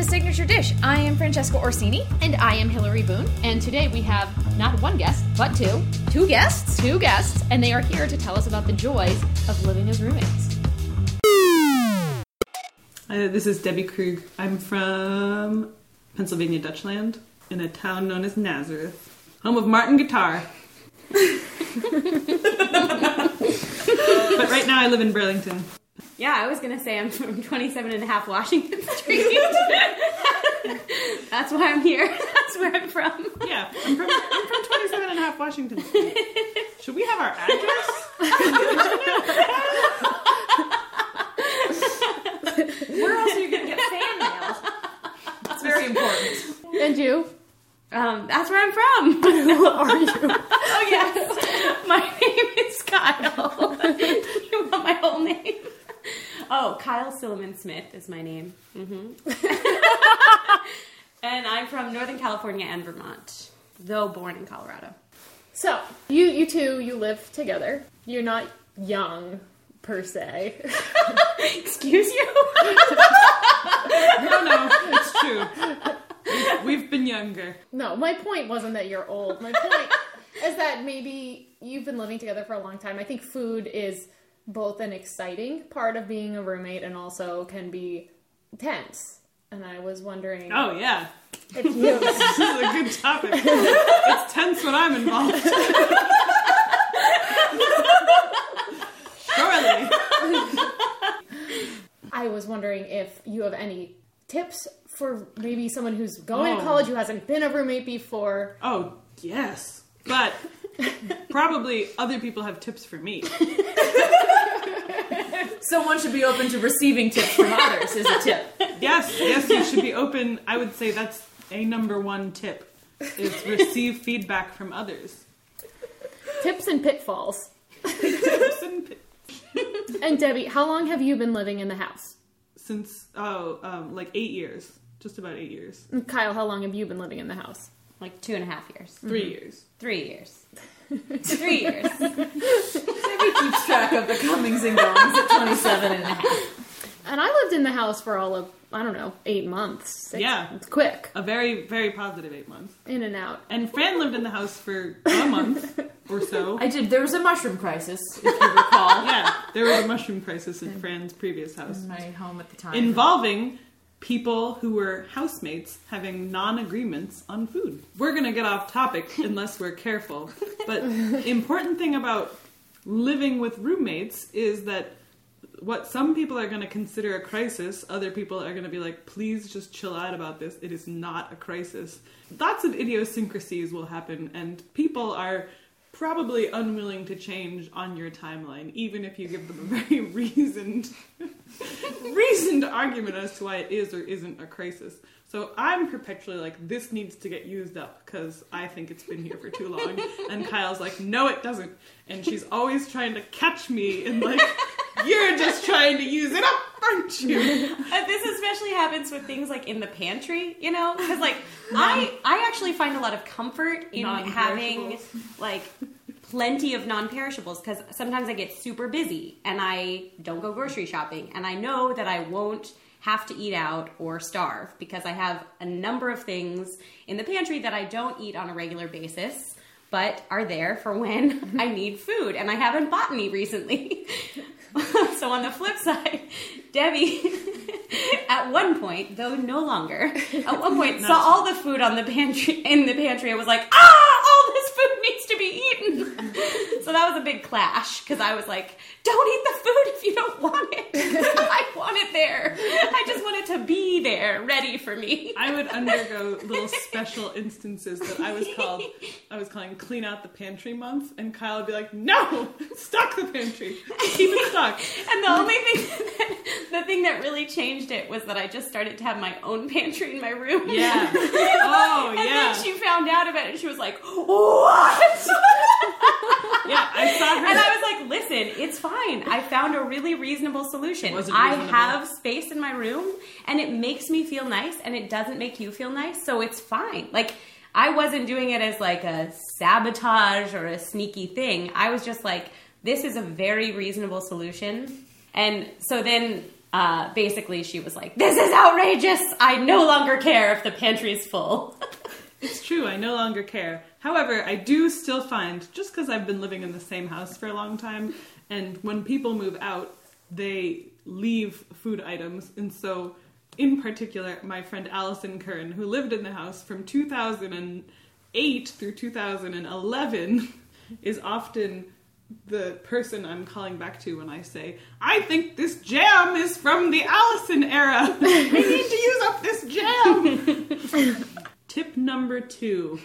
The Signature Dish. I am Francesca Orsini. And I am Hillary Boone. And today we have not one guest, but two. Two guests. Two guests, and they are here to tell us about the joys of living as roommates. Uh, this is Debbie Krug. I'm from Pennsylvania, Dutchland, in a town known as Nazareth, home of Martin Guitar. but right now I live in Burlington. Yeah, I was gonna say I'm from 27 and a half Washington Street. That's why I'm here. That's where I'm from. Yeah, I'm from, I'm from 27 and a half Washington Street. Should we have our address? Where else are you gonna get fan mail? That's very important. And you? Um, that's where I'm from. Who are you? oh yes, my name is Kyle. you want my whole name? Oh, Kyle Smith is my name. hmm and I'm from Northern California and Vermont, though born in Colorado. So, you you two, you live together. You're not young, per se. Excuse you? No, no, it's true. We've, we've been younger. No, my point wasn't that you're old. My point is that maybe you've been living together for a long time. I think food is both an exciting part of being a roommate and also can be tense. And I was wondering Oh, yeah. if you This is a good topic. It's tense when I'm involved. Surely. I was wondering if you have any tips for maybe someone who's going to Oh. college who hasn't been a roommate before. Oh, yes. But probably other people have tips for me. Someone should be open to receiving tips from others, is a tip. Yes, yes, you should be open. I would say that's a number one tip is receive feedback from others. Tips and pitfalls. Tips and pi- And Debbie, how long have you been living in the house? Since oh, um, like eight years, just about eight years, And Kyle, how long have you been living in the house? Like two and a half years. 3 years. Three years. Three years. Debbie keeps track of the comings and goings at 27 and a half. And I lived in the house for all of, I don't know, eight months. Six, Yeah. It's quick. A very, very positive eight months. In and out. And Fran lived in the house for a month or so. I did. There was a mushroom crisis, if you recall, Yeah, there was a mushroom crisis in Fran's previous house in my home at the time. involving people who were housemates having non-agreements on food. We're going to get off topic unless we're careful. But important thing about living with roommates is that what some people are going to consider a crisis, other people are going to be like, please just chill out about this. It is not a crisis. Lots of idiosyncrasies will happen, and people are probably unwilling to change on your timeline, even if you give them a very reasoned, reasoned argument as to why it is or isn't a crisis. So I'm perpetually like, this needs to get used up because I think it's been here for too long. And Kyle's like, no, it doesn't. And she's always trying to catch me in like, you're just trying to use it up, aren't you? Uh, this especially happens with things like in the pantry, you know, because like I I actually find a lot of comfort in having like plenty of non-perishables because sometimes I get super busy and I don't go grocery shopping and I know that I won't have to eat out or starve because I have a number of things in the pantry that I don't eat on a regular basis but are there for when I need food and I haven't bought any recently. so on the flip side, Debbie at one point, though no longer, at one point saw all. the food on the pantry in the pantry and was like, "Ah, all this food needs to be eaten." so that was a big clash because I was like, "Don't eat the food if you don't want it. I want it there. I just want it to be there, ready for me." I would undergo little special instances that I was called, I was calling clean out the pantry month, and Kyle would be like, no, stock the pantry, keep it stocked. And the only thing that, the thing that really changed it was that I just started to have my own pantry in my room. Yeah. Oh, And yeah. then she found out about it and she was like, What? Yeah, I saw her. and I was like, Listen, it's fine. I found a really reasonable solution. Was it I have space in my room and it makes me feel nice and it doesn't make you feel nice, so it's fine. Like, I wasn't doing it as like a sabotage or a sneaky thing. I was just like, this is a very reasonable solution. And so then uh, basically she was like, "This is outrageous. I no longer care if the pantry's full." It's true, I no longer care. However, I do still find, just because I've been living in the same house for a long time, and when people move out, they leave food items. And so, in particular, my friend Allison Kern, who lived in the house from 2008 through 2011, is often the person I'm calling back to when I say, I think this jam is from the Allison era. I need to use up this jam. Tip number two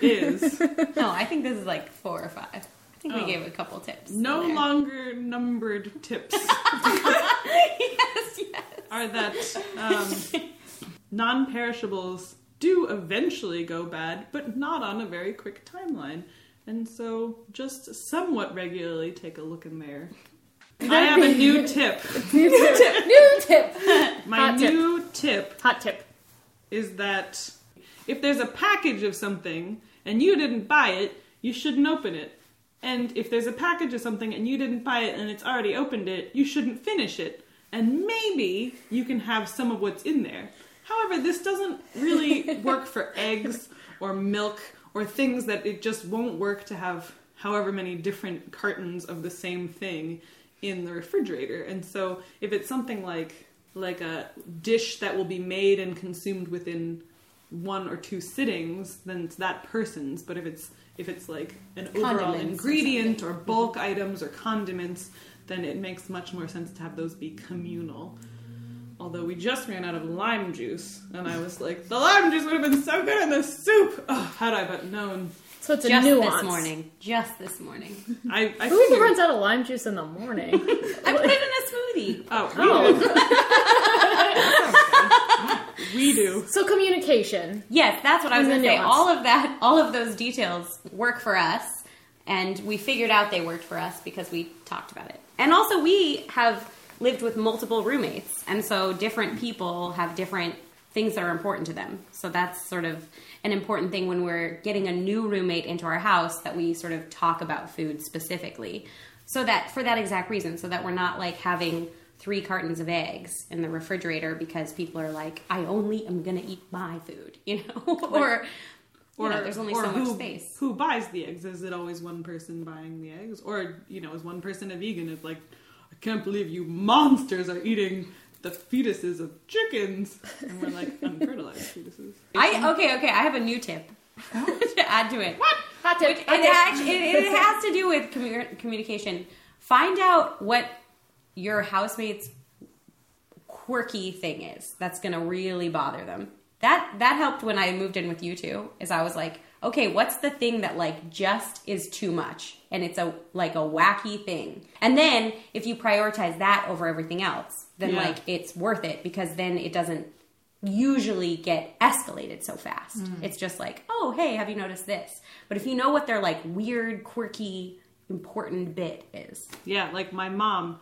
is no, I think this is like four or five. I think Oh. we gave a couple tips. no there. longer numbered tips yes, yes. are that um, non perishables do eventually go bad, but not on a very quick timeline. And so just somewhat regularly take a look in there. I have a new tip. New tip. New tip. My Hot tip. new tip Hot tip. is that if there's a package of something and you didn't buy it, you shouldn't open it. And if there's a package of something and you didn't buy it and it's already opened it, you shouldn't finish it. And maybe you can have some of what's in there. However, this doesn't really work for eggs or milk or things that it just won't work to have however many different cartons of the same thing in the refrigerator. And so if it's something like like a dish that will be made and consumed within one or two sittings, then it's that person's. But if it's if it's like an overall Condiments or ingredient or, something. bulk items or condiments, then it makes much more sense to have those be communal. Although we just ran out of lime juice, and I was like, the lime juice would have been so good in the soup. Oh, had I but known. So it's a Just nuance. this morning. Just this morning. I, I Who figured- runs out of lime juice in the morning? I put it in a smoothie. Oh, Oh. we do. so communication. Yes, that's what I was going to say. All of that, all of those details work for us, and we figured out they worked for us because we talked about it. And also, we have lived with multiple roommates, and so different people have different things that are important to them. So that's sort of an important thing when we're getting a new roommate into our house that we sort of talk about food specifically. So that for that exact reason, so that we're not like having three cartons of eggs in the refrigerator because people are like, I only am gonna eat my food, you know, or or there's only so much who, space. Who buys the eggs? Is it always one person buying the eggs? Or, you know, is one person a vegan? It's like, I can't believe you monsters are eating the fetuses of chickens. And we're like, unfertilized fetuses. I okay, okay. I have a new tip to add to it. What? Hot tip. It, Hot tip. actually, it, it has to do with commu- communication. Find out what your housemate's quirky thing is that's going to really bother them. That that helped when I moved in with you two. Is I was like, okay, what's the thing that like just is too much, and it's a like a wacky thing. And then if you prioritize that over everything else, then Yeah. like it's worth it because then it doesn't usually get escalated so fast. Mm-hmm. It's just like, oh, hey, have you noticed this? But if you know what their like weird, quirky, important bit is, Yeah, like my mom,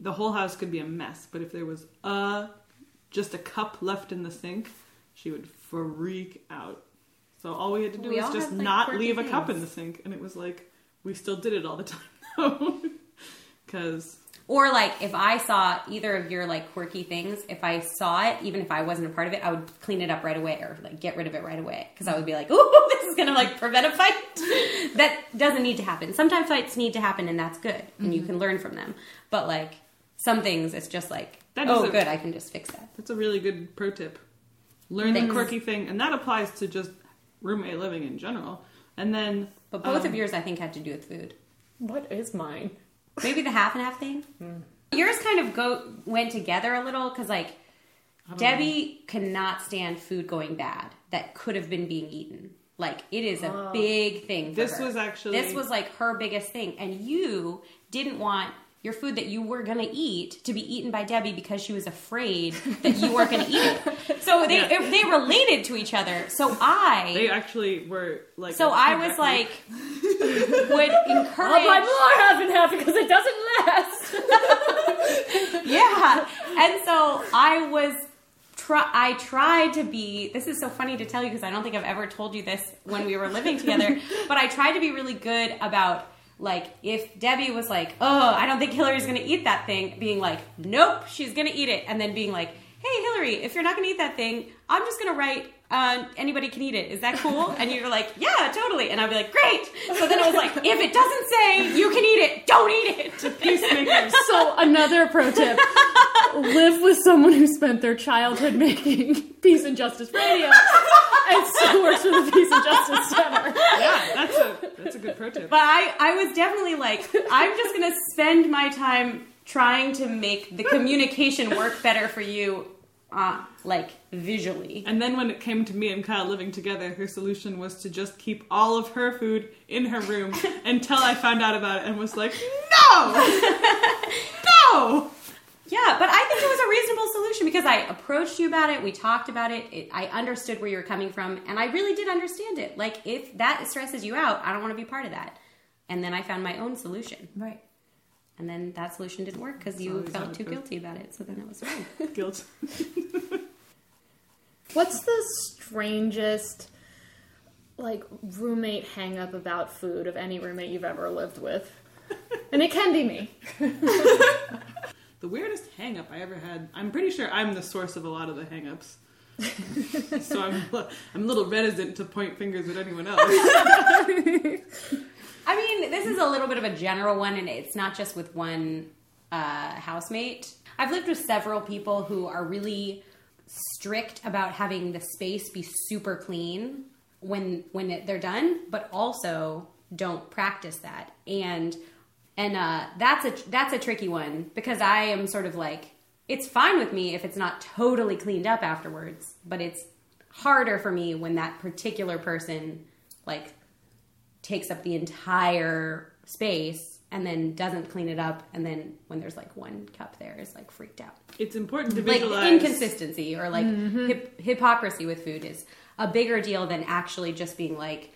the whole house could be a mess, but if there was a just a cup left in the sink, she would freak out. So all we had to do We was just have, like, not leave a cup in the sink, and it was like we still did it all the time though, because or like if I saw either of your like quirky things, if I saw it, even if I wasn't a part of it, I would clean it up right away or like get rid of it right away because I would be like, ooh, this is gonna like prevent a fight. that doesn't need to happen. Sometimes fights need to happen, and that's good, and you mm-hmm. can learn from them. But like some things, it's just like, That oh, a- good, I can just fix that. that's a really good pro tip. Learn the quirky thing, and that applies to just roommate living in general. And then, But both um, of yours, I think, had to do with food. What is mine? Maybe the half and half thing. Yours kind of go went together a little because like Debbie cannot stand food going bad that could have been being eaten. Like it is a Oh. big thing. For This her. was actually- this was like her biggest thing, and you didn't want your food that you were gonna eat to be eaten by Debbie because she was afraid that you weren't gonna eat it. So they Yeah. they related to each other. So I they actually were like. so I was like would I'll encourage buy more half and half because it doesn't last. yeah. And so I was try I tried to be this is so funny to tell you because I don't think I've ever told you this when we were living together, but I tried to be really good about like if Debbie was like, "Oh, I don't think Hillary's going to eat that thing," being like, "Nope, she's going to eat it," and then being like, "Hey, Hillary, if you're not going to eat that thing, I'm just going to write." Uh, anybody can eat it. Is that cool? And you're like, yeah, totally. And I'd be like, great. So then it was like, if it doesn't say you can eat it, don't eat it. Peacemakers. So another pro tip: live with someone who spent their childhood making peace and justice radio, and still works for the Peace and Justice Center. yeah, that's a that's a good pro tip. But I, I was definitely like, I'm just gonna spend my time trying to make the communication work better for you, uh, like visually. And then when it came to me and Kyle living together, her solution was to just keep all of her food in her room until I found out about it and was like, no, no. Yeah, but I think it was a reasonable solution because I approached you about it. We talked about it. it. I understood where you were coming from, and I really did understand it. Like, if that stresses you out, I don't want to be part of that. And then I found my own solution, Right. and then that solution didn't work because you felt too goes. guilty about it. So then it was fine. Guilt. What's the strangest, like, roommate hang up about food of any roommate you've ever lived with? And it can be me. The weirdest hangup I ever had. I'm pretty sure I'm the source of a lot of the hangups. so I'm I'm a little reticent to point fingers at anyone else. I mean, this is a little bit of a general one, and it's not just with one uh, housemate. I've lived with several people who are really strict about having the space be super clean when when it, they're done, but also don't practice that. And and uh, that's a that's a tricky one because I am sort of like it's fine with me if it's not totally cleaned up afterwards, but it's harder for me when that particular person like takes up the entire space and then doesn't clean it up. And then when there's like one cup there is like freaked out. It's important to like inconsistency or like hip- hypocrisy with food is a bigger deal than actually just being like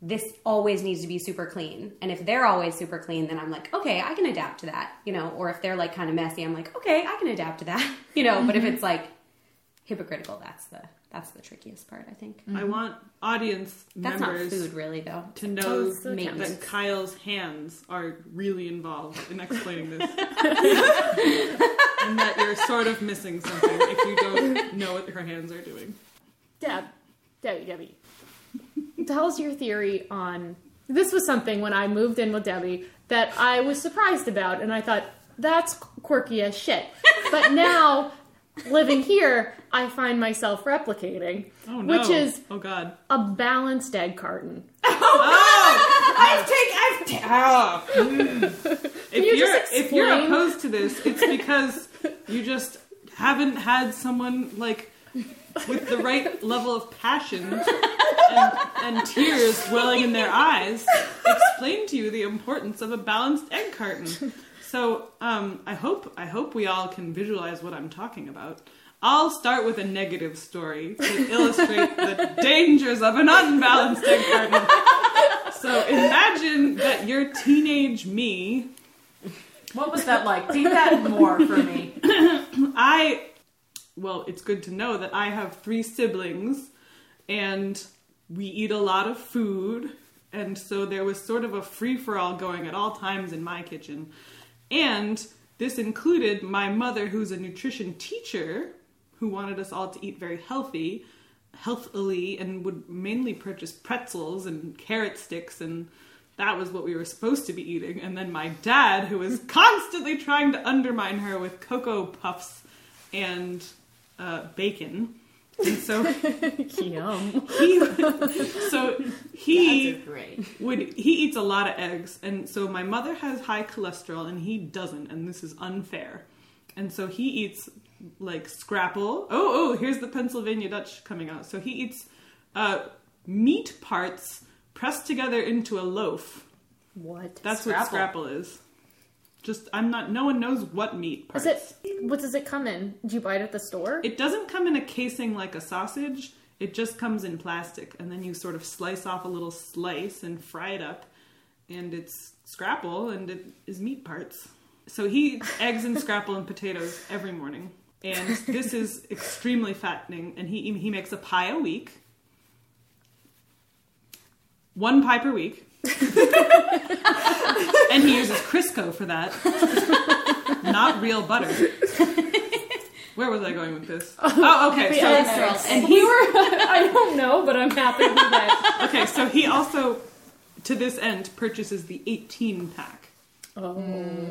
this always needs to be super clean. And if they're always super clean then i'm like okay i can adapt to that you know? Or if they're like kind of messy i'm like okay i can adapt to that you know? But if it's like hypocritical that's the that's the trickiest part i think. I want audience that's not members food really though. to know Oh, that. Kyle's hands are really involved in explaining this. and that you're sort of missing something if you don't know what her hands are doing. Deb, Debbie, Debbie, tell us your theory on. This was something when I moved in with Debbie that I was surprised about, and I thought that's quirky as shit. But now, living here, I find myself replicating, Oh no. which is Oh god. a balanced egg carton. Oh, oh i've taken i've taken ah, hmm. If you you're just if you're opposed to this, it's because you just haven't had someone like with the right level of passion and, and tears welling in their eyes explain to you the importance of a balanced egg carton. So um, I hope I hope we all can visualize what I'm talking about. I'll start with a negative story to illustrate the dangers of an unbalanced egg carton. So imagine that your teenage me What was that like? Paint that more for me. I, well, it's good to know that I have three siblings and we eat a lot of food. And so there was sort of a free for all going at all times in my kitchen. And this included my mother, who's a nutrition teacher, who wanted us all to eat very healthy, healthily, and would mainly purchase pretzels and carrot sticks and that was what we were supposed to be eating. And then my dad, who was constantly trying to undermine her with Cocoa Puffs and uh, bacon. And so Yum. he, so he would he eats a lot of eggs, and so my mother has high cholesterol and he doesn't, and this is unfair. And so he eats like scrapple. Oh, oh, here's the Pennsylvania Dutch coming out. So he eats uh, meat parts pressed together into a loaf. What? That's what Scrapple. scrapple is. Just I'm not. No one knows what meat parts. Is it? What does it come in? Do you buy it at the store? It doesn't come in a casing like a sausage. It just comes in plastic, and then you sort of slice off a little slice and fry it up, and it's scrapple and it is meat parts. So he eats eggs and scrapple and potatoes every morning, and this is extremely fattening. And he he makes a pie a week, one pie per week. and he uses Crisco for that, not real butter. Where was I going with this? Oh, oh, okay. So, eggs. And he were, I don't know, but I'm happy with that. okay, so he also, to this end, purchases the 18 pack Oh.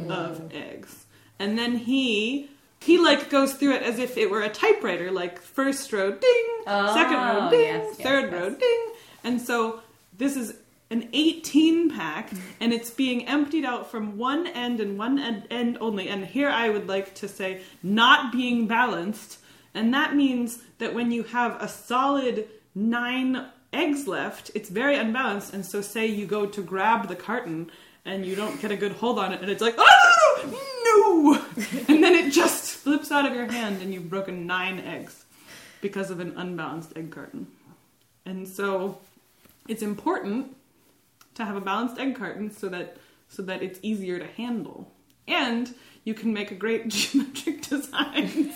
of eggs, and then he he like goes through it as if it were a typewriter, like first row ding, second row Oh, ding, yes, yes, third yes. row ding, and so this is an 18 pack and it's being emptied out from one end and one end, end only. And here i would like to say not being balanced. And that means that when you have a solid nine eggs left it's very unbalanced. And so say you go to grab the carton and you don't get a good hold on it and it's like oh no! And then it just flips out of your hand and you've broken nine eggs because of an unbalanced egg carton. And so it's important to have a balanced egg carton so that so that it's easier to handle. And you can make a great geometric design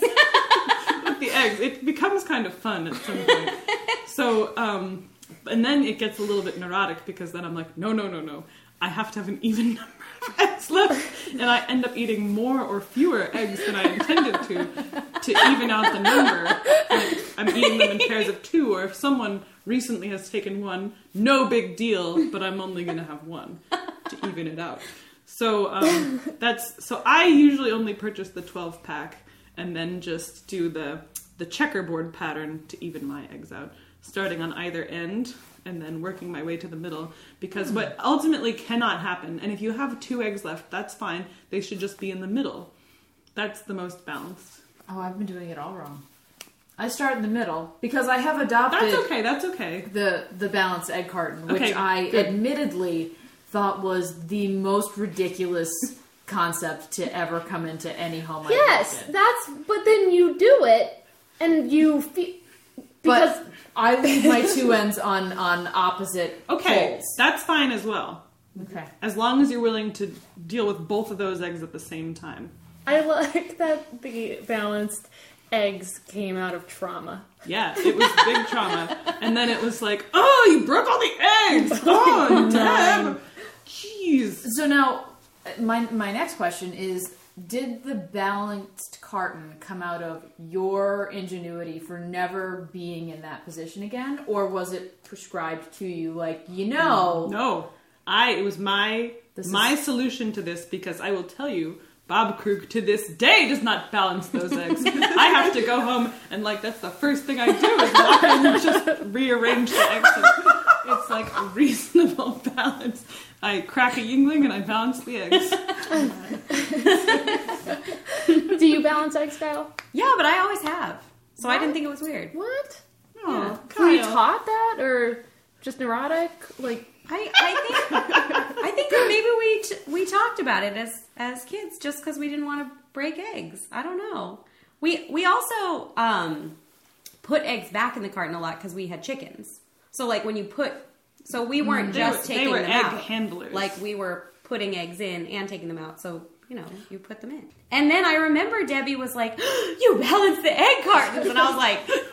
with the eggs. It becomes kind of fun at some point. So um and then it gets a little bit neurotic because then i'm like no no no no. I have to have an even number eggs left and i end up eating more or fewer eggs than i intended to to even out the number. Like i'm eating them in pairs of two or if someone recently has taken one no big deal but i'm only going to have one to even it out. So um, that's so i usually only purchase the 12 pack and then just do the the checkerboard pattern to even my eggs out starting on either end and then working my way to the middle because hmm. what ultimately cannot happen and if you have two eggs left that's fine they should just be in the middle that's the most balanced Oh, I've been doing it all wrong. I start in the middle because I have adopted that's okay that's okay the the balanced egg carton, which Okay, I good. admittedly thought was the most ridiculous concept to ever come into any home. Yes, lived that's. But then you do it, and you feel because but I leave my two ends on on opposite okay poles. that's fine as well Okay. as long as you're willing to deal with both of those eggs at the same time I like that the balanced eggs came out of trauma. Yeah, it was big trauma. And then it was like, oh, you broke all the eggs. Oh, damn. Jeez. So now, my my next question is: Did the balanced carton come out of your ingenuity for never being in that position again, or was it prescribed to you? Like you know, No, I. It was my This my is- solution to this because I will tell you. Bob Krug to this day does not balance those eggs. I have to go home and like that's the first thing I do is walk and just rearrange the eggs. So it's like a reasonable balance. I crack a Yuengling and I balance the eggs. do you balance eggs, Kyle? Yeah, but I always have. So I didn't think it was weird. What? Oh, Were you taught that, or just neurotic? Like, I, I think I think that maybe we t- we talked about it as as kids just because we didn't want to break eggs. I don't know. We we also um, put eggs back in the carton a lot because we had chickens. So like when you put, so we weren't Mm, just were- they taking were them egg out. handlers. Like we were putting eggs in and taking them out. So you know you put them in. And then I remember Debbie was like, "You balanced the egg cartons," and I was like, "Uh,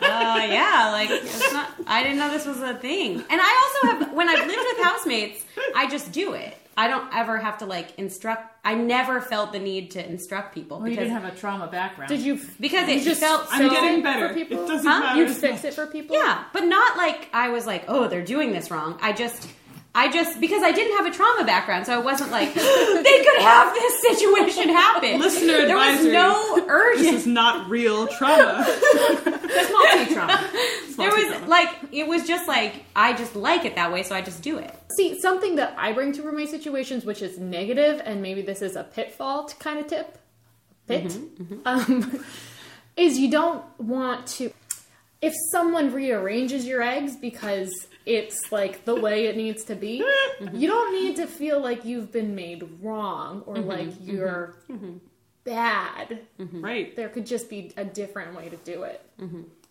yeah, like it's not. I didn't know this was a thing." And I also have when I've lived with housemates, I just do it. I don't ever have to like instruct. I never felt the need to instruct people well, you didn't have a trauma background. did you? because you it just felt I'm so getting for better. people? It doesn't Huh? matter. You fix much. it for people? Yeah, but not like I was like, oh, they're doing this wrong. I just, I just because I didn't have a trauma background, so I wasn't like they could have this situation happen. Listener there was advisory. no This urgent. is not real trauma. That's multi trauma. There was like it was just like I just like it that way, so I just do it. See, something that I bring to roommate situations, which is negative, and maybe this is a pitfall kind of tip, pit, Um, is you don't want to. If someone rearranges your eggs because it's like the way it needs to be, you don't need to feel like you've been made wrong or mm-hmm, like mm-hmm, you're mm-hmm. bad. right. There could just be a different way to do it.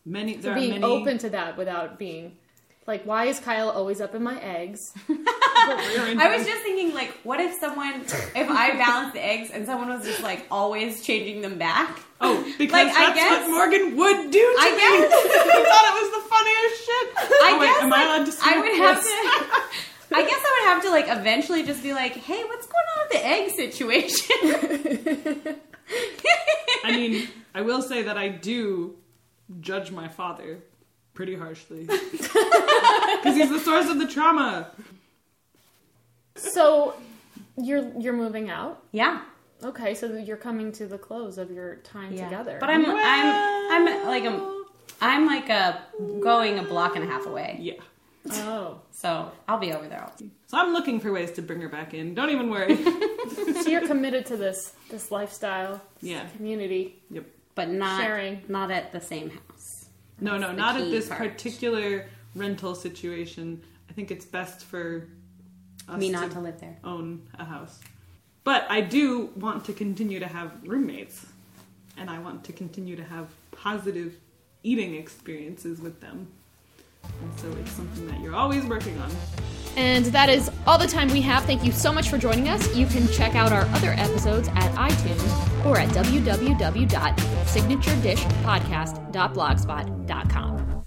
Many So there are being many open to that without being like, why is Kyle always up in my eggs? I was just thinking, like, what if someone, if I balanced the eggs and someone was just like always changing them back? Oh, because Like, I that's guess- what Morgan would do to I me. guess- I thought it was the funniest shit. I oh, wait, guess am like, I allowed to say I would have this? to. I guess I would have to like eventually just be like, hey, what's going on with the egg situation? I mean, I will say that I do judge my father pretty harshly because he's the source of the trauma. So you're you're moving out. yeah. Okay, so you're coming to the close of your time Yeah. together. But I'm I'm I'm like a I'm like a going a block and a half away. Yeah. oh, So I'll be over there. So I'm looking for ways to bring her back in. Don't even worry. so you're committed to this this lifestyle, this Yeah. community. yep. But not Sharing. not at the same house. No, no, not at this part. particular rental situation. I think it's best for us Me not to live there. own a house. But I do want to continue to have roommates, and I want to continue to have positive eating experiences with them. And so it's something that you're always working on. And that is all the time we have. Thank you so much for joining us. You can check out our other episodes at iTunes or at www.signaturedishpodcast.blogspot.com.